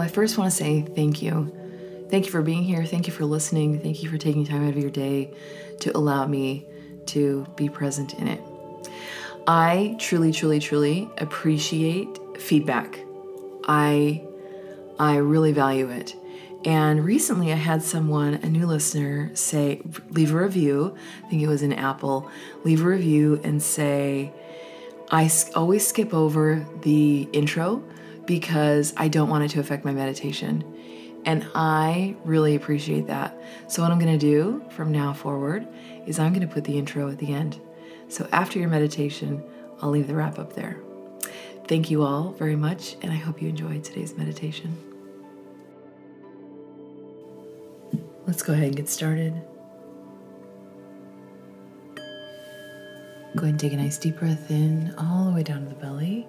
Well, I first want to say thank you. Thank you for being here. Thank you for listening. Thank you for taking time out of your day to allow me to be present in it. I truly, truly, truly appreciate feedback. I I really value it. And recently I had someone, a new listener, say, leave a review. I think it was in Apple. Leave a review and say, I always skip over the intro because I don't want it to affect my meditation. And I really appreciate that. So, what I'm going to do from now forward is I'm going to put the intro at the end. So, after your meditation, I'll leave the wrap up there. Thank you all very much, and I hope you enjoyed today's meditation. Let's go ahead and get started. Go ahead and take a nice deep breath in all the way down to the belly.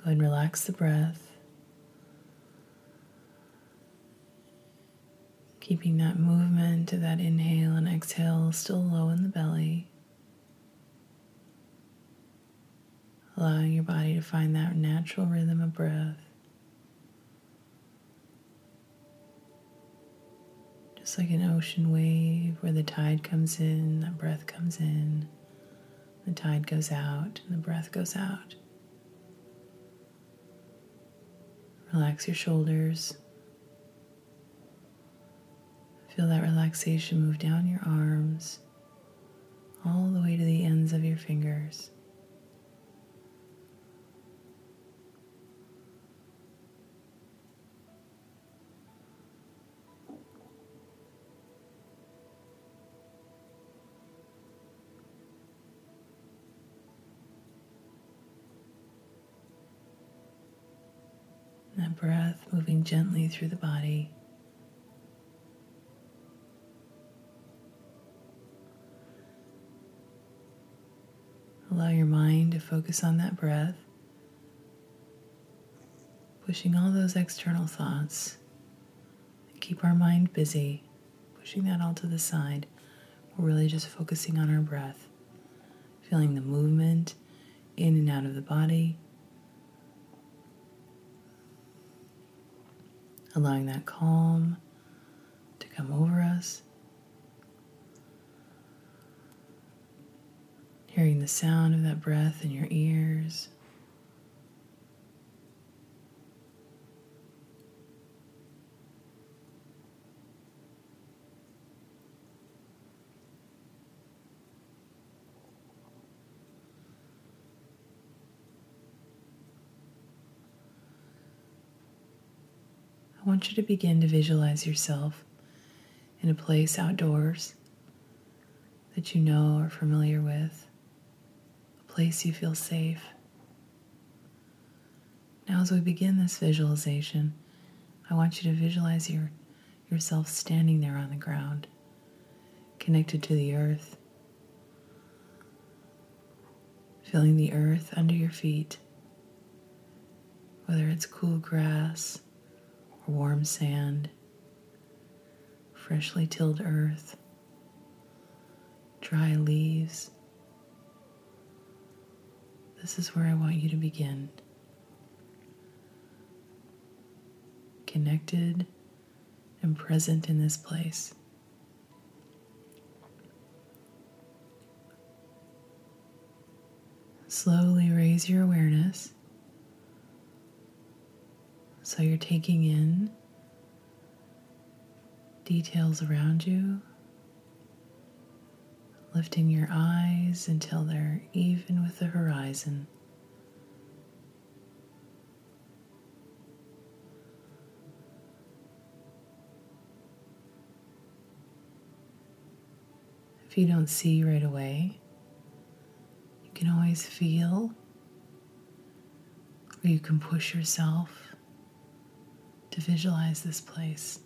Go ahead and relax the breath. Keeping that movement of that inhale and exhale still low in the belly. allowing your body to find that natural rhythm of breath. Just like an ocean wave where the tide comes in, that breath comes in, the tide goes out, and the breath goes out. Relax your shoulders. Feel that relaxation move down your arms, all the way to the ends of your fingers. Breath moving gently through the body. Allow your mind to focus on that breath, pushing all those external thoughts. Keep our mind busy, pushing that all to the side. We're really just focusing on our breath, feeling the movement in and out of the body allowing that calm to come over us. Hearing the sound of that breath in your ears. I want you to begin to visualize yourself in a place outdoors that you know or familiar with, a place you feel safe. Now, as we begin this visualization, I want you to visualize your, yourself standing there on the ground, connected to the earth, feeling the earth under your feet, whether it's cool grass warm sand, freshly tilled earth, dry leaves. This is where I want you to begin. Connected and present in this place. Slowly raise your awareness so you're taking in details around you, lifting your eyes until they're even with the horizon. If you don't see right away, you can always feel, or you can push yourself to visualize this place.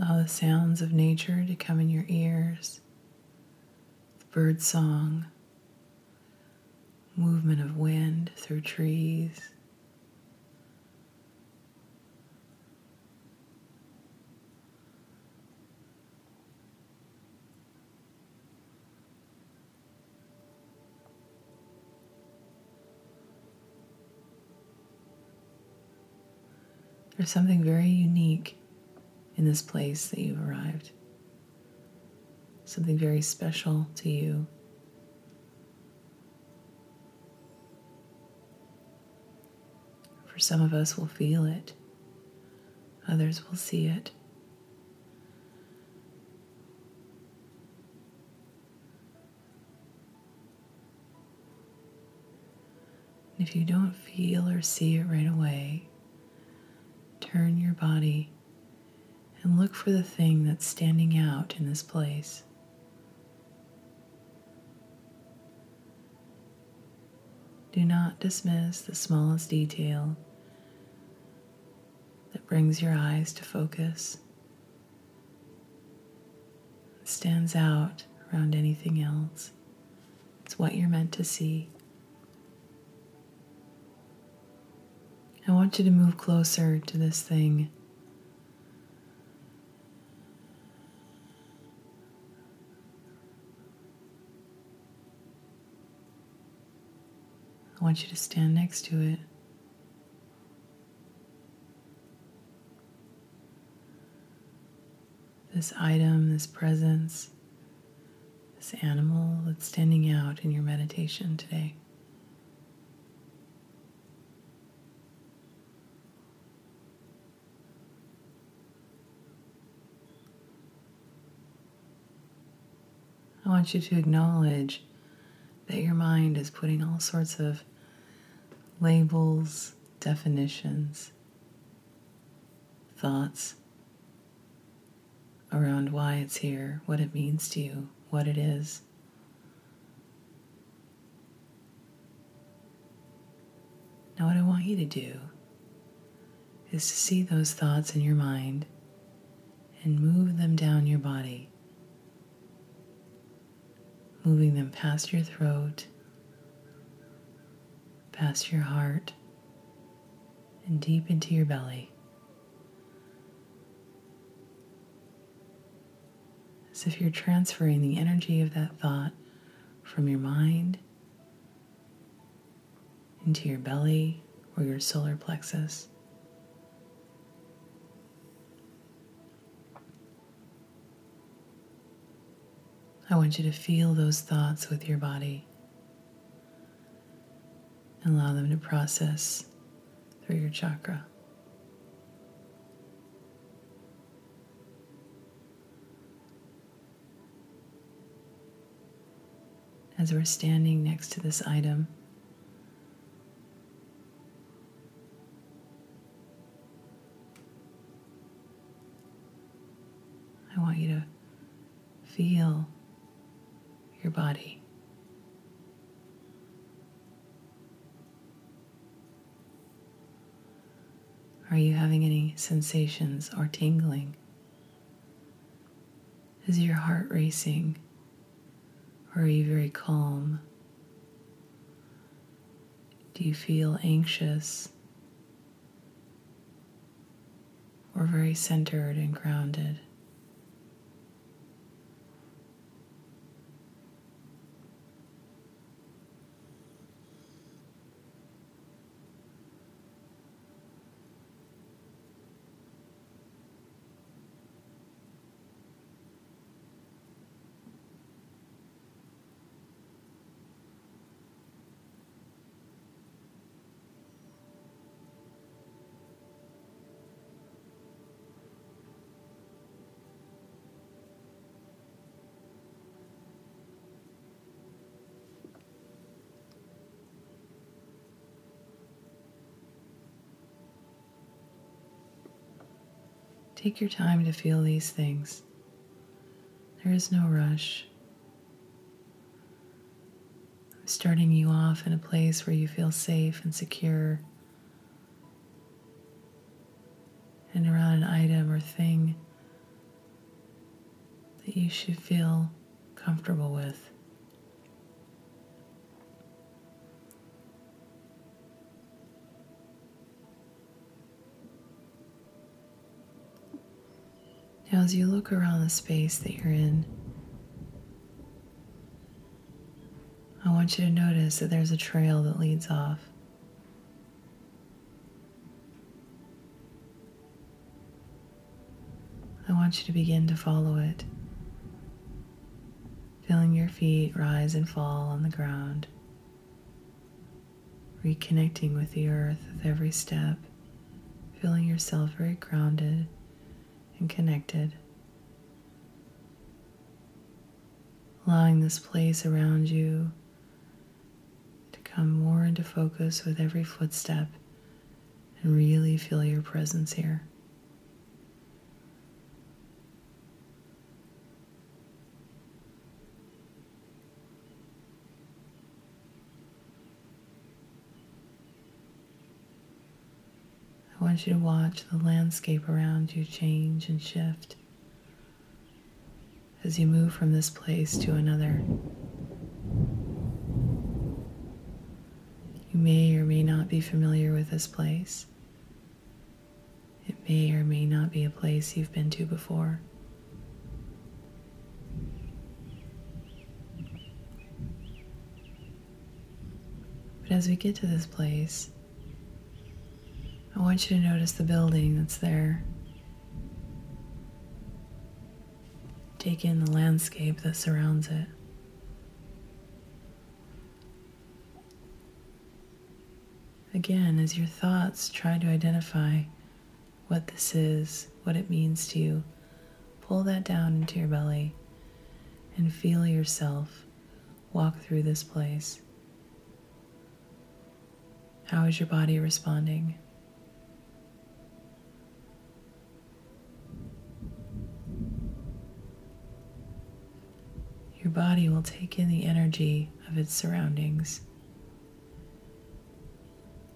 Allow the sounds of nature to come in your ears. The bird song, movement of wind through trees. There's something very unique in this place that you've arrived. Something very special to you. For some of us, will feel it, others will see it. If you don't feel or see it right away, turn your body and look for the thing that's standing out in this place. Do not dismiss the smallest detail that brings your eyes to focus, stands out around anything else. It's what you're meant to see. I want you to move closer to this thing I want you to stand next to it. This item, this presence, this animal that's standing out in your meditation today. I want you to acknowledge that your mind is putting all sorts of labels, definitions, thoughts around why it's here, what it means to you, what it is. Now, what I want you to do is to see those thoughts in your mind and move them down your body, moving them past your throat past your heart and deep into your belly. As if you're transferring the energy of that thought from your mind into your belly or your solar plexus. I want you to feel those thoughts with your body and allow them to process through your chakra. As we're standing next to this item, I want you to feel your body. Are you having any sensations or tingling? Is your heart racing? Or are you very calm? Do you feel anxious? Or very centered and grounded? Take your time to feel these things. There is no rush. I'm starting you off in a place where you feel safe and secure, and around an item or thing that you should feel comfortable with. Now, as you look around the space that you're in, I want you to notice that there's a trail that leads off. I want you to begin to follow it, feeling your feet rise and fall on the ground, reconnecting with the earth with every step, feeling yourself very grounded and connected. Allowing this place around you to come more into focus with every footstep and really feel your presence here. I want you to watch the landscape around you change and shift as you move from this place to another. You may or may not be familiar with this place. It may or may not be a place you've been to before. But as we get to this place, I want you to notice the building that's there. Take in the landscape that surrounds it. Again, as your thoughts try to identify what this is, what it means to you, pull that down into your belly and feel yourself walk through this place. How is your body responding? your body will take in the energy of its surroundings,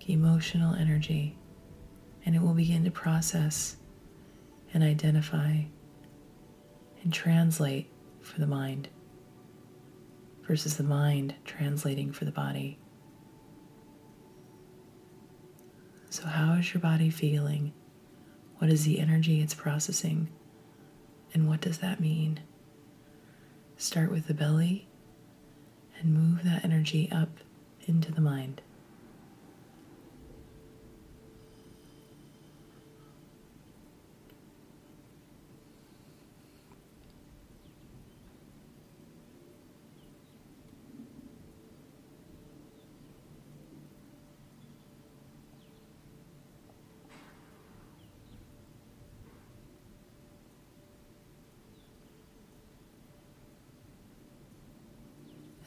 emotional energy, and it will begin to process and identify and translate for the mind versus the mind translating for the body. So, how is your body feeling? What is the energy it's processing? And what does that mean? Start with the belly and move that energy up into the mind.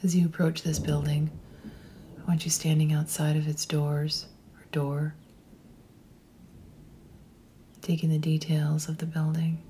As you approach this building, I want you standing outside of its doors or door, taking the details of the building.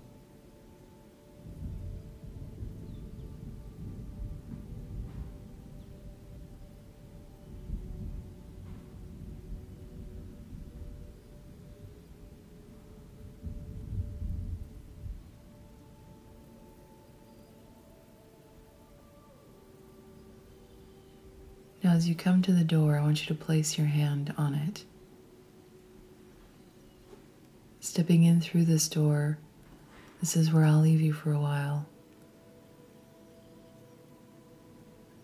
Now, as you come to the door, I want you to place your hand on it. Stepping in through this door, this is where I'll leave you for a while.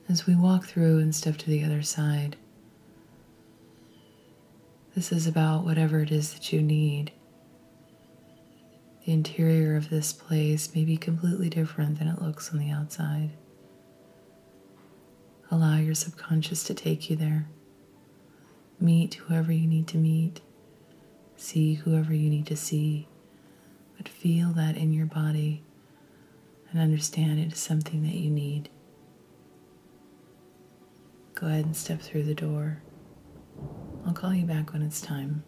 As we walk through and step to the other side, this is about whatever it is that you need. The interior of this place may be completely different than it looks on the outside. Allow your subconscious to take you there. Meet whoever you need to meet. See whoever you need to see. But feel that in your body and understand it is something that you need. Go ahead and step through the door. I'll call you back when it's time.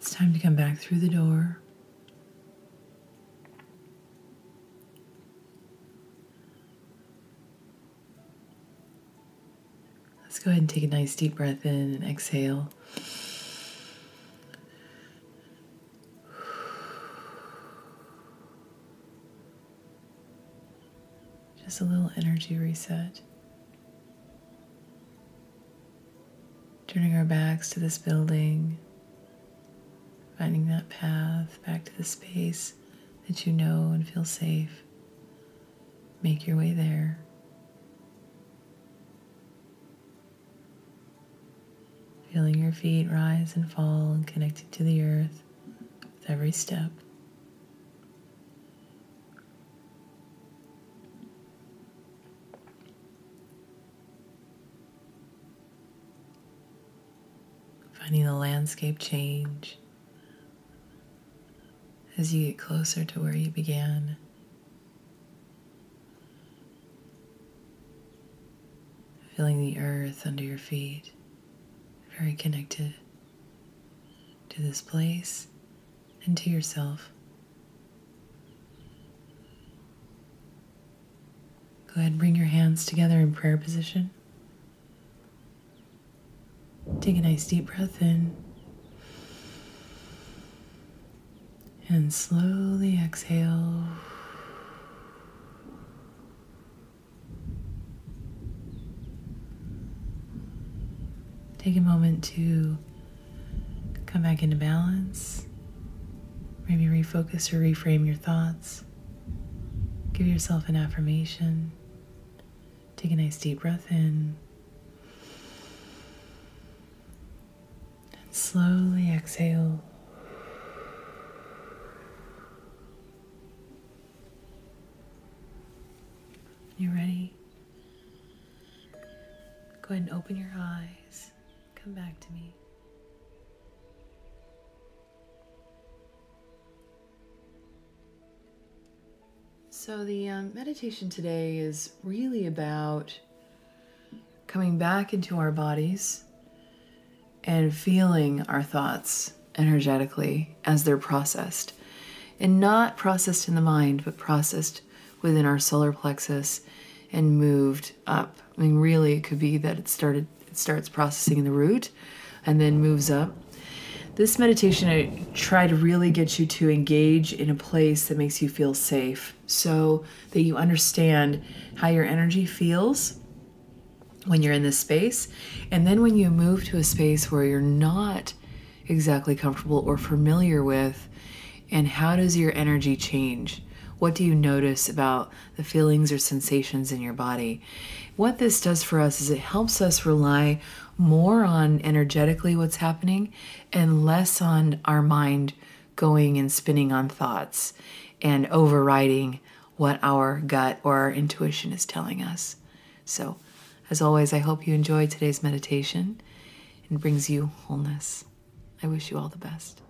It's time to come back through the door. Let's go ahead and take a nice deep breath in and exhale. Just a little energy reset. Turning our backs to this building, finding that path back to the space that you know and feel safe. Make your way there. Feeling your feet rise and fall and connecting to the earth with every step. finding the landscape change as you get closer to where you began. Feeling the earth under your feet, very connected to this place and to yourself. Go ahead and bring your hands together in prayer position. Take a nice deep breath in. And slowly exhale. Take a moment to come back into balance. Maybe refocus or reframe your thoughts. Give yourself an affirmation. Take a nice deep breath in. And slowly exhale. You ready? Go ahead and open your eyes. Come back to me. So, the um, meditation today is really about coming back into our bodies and feeling our thoughts energetically as they're processed. And not processed in the mind, but processed within our solar plexus and moved up. I mean, really, it could be that it started, it starts processing in the root and then moves up. This meditation, I try to really get you to engage in a place that makes you feel safe so that you understand how your energy feels when you're in this space. And then when you move to a space where you're not exactly comfortable or familiar with, and how does your energy change? What do you notice about the feelings or sensations in your body? What this does for us is it helps us rely more on energetically what's happening and less on our mind going and spinning on thoughts and overriding what our gut or our intuition is telling us. So, as always, I hope you enjoyed today's meditation and brings you wholeness. I wish you all the best.